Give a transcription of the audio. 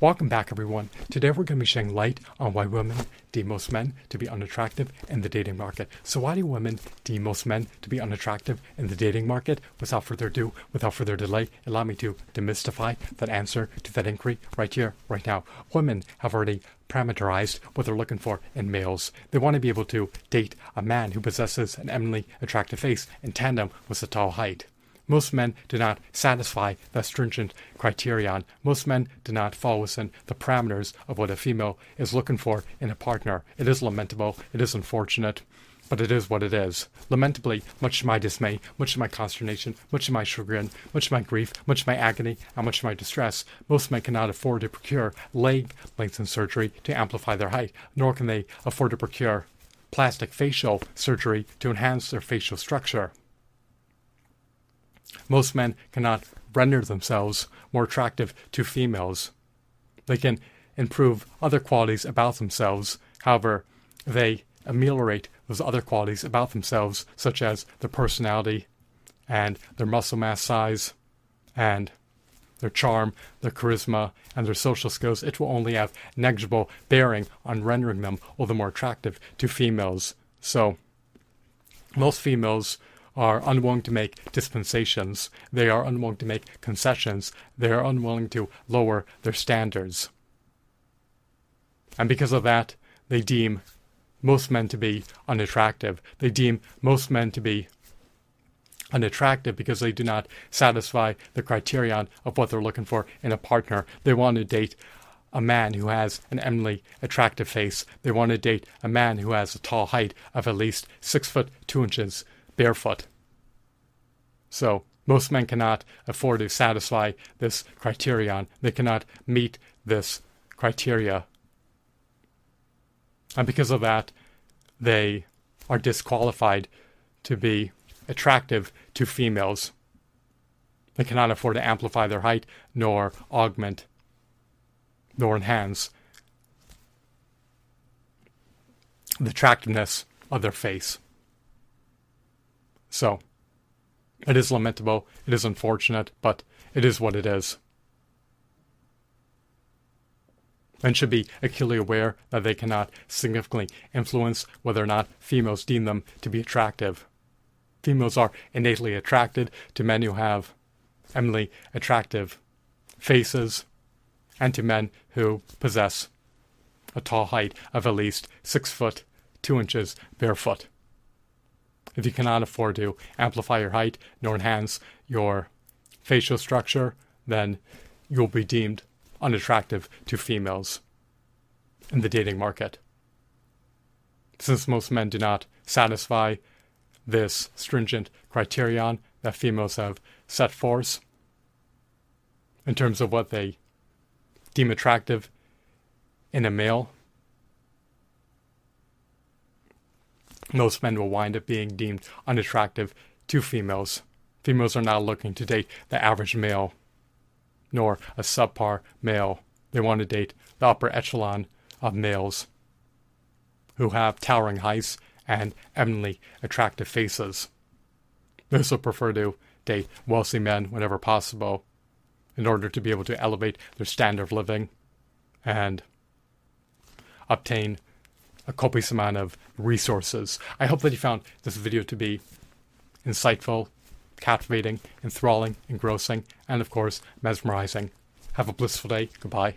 Welcome back, everyone. Today we're going to be shedding light on why women deem most men to be unattractive in the dating market. So, why do women deem most men to be unattractive in the dating market? Without further ado, without further delay, allow me to demystify that answer to that inquiry right here, right now. Women have already parameterized what they're looking for in males. They want to be able to date a man who possesses an eminently attractive face in tandem with a tall height. Most men do not satisfy the stringent criterion. Most men do not fall within the parameters of what a female is looking for in a partner. It is lamentable, it is unfortunate, but it is what it is. Lamentably, much to my dismay, much to my consternation, much to my chagrin, much to my grief, much to my agony, and much to my distress, most men cannot afford to procure leg lengthen surgery to amplify their height, nor can they afford to procure plastic facial surgery to enhance their facial structure. Most men cannot render themselves more attractive to females. They can improve other qualities about themselves, however, they ameliorate those other qualities about themselves, such as their personality and their muscle mass size and their charm, their charisma, and their social skills, it will only have negligible bearing on rendering them all the more attractive to females. So, most females are unwilling to make dispensations. They are unwilling to make concessions. They are unwilling to lower their standards. And because of that, they deem most men to be unattractive. They deem most men to be unattractive because they do not satisfy the criterion of what they're looking for in a partner. They want to date a man who has an eminently attractive face. They want to date a man who has a tall height of at least six foot two inches barefoot. So most men cannot afford to satisfy this criterion. They cannot meet this criteria. And because of that, they are disqualified to be attractive to females. They cannot afford to amplify their height, nor augment, nor enhance the attractiveness of their face. So, it is lamentable, it is unfortunate, but it is what it is. Men should be acutely aware that they cannot significantly influence whether or not females deem them to be attractive. Females are innately attracted to men who have eminently attractive faces and to men who possess a tall height of at least six foot two inches barefoot if you cannot afford to amplify your height nor enhance your facial structure, then you'll be deemed unattractive to females in the dating market. Since most men do not satisfy this stringent criterion that females have set forth in terms of what they deem attractive in a male, most men will wind up being deemed unattractive to females. Females are not looking to date the average male, nor a subpar male. They want to date the upper echelon of males who have towering heights and eminently attractive faces. They also prefer to date wealthy men whenever possible in order to be able to elevate their standard of living and obtain a copious amount of resources. I hope that you found this video to be insightful, captivating, enthralling, engrossing, and of course, mesmerizing. Have a blissful day. Goodbye.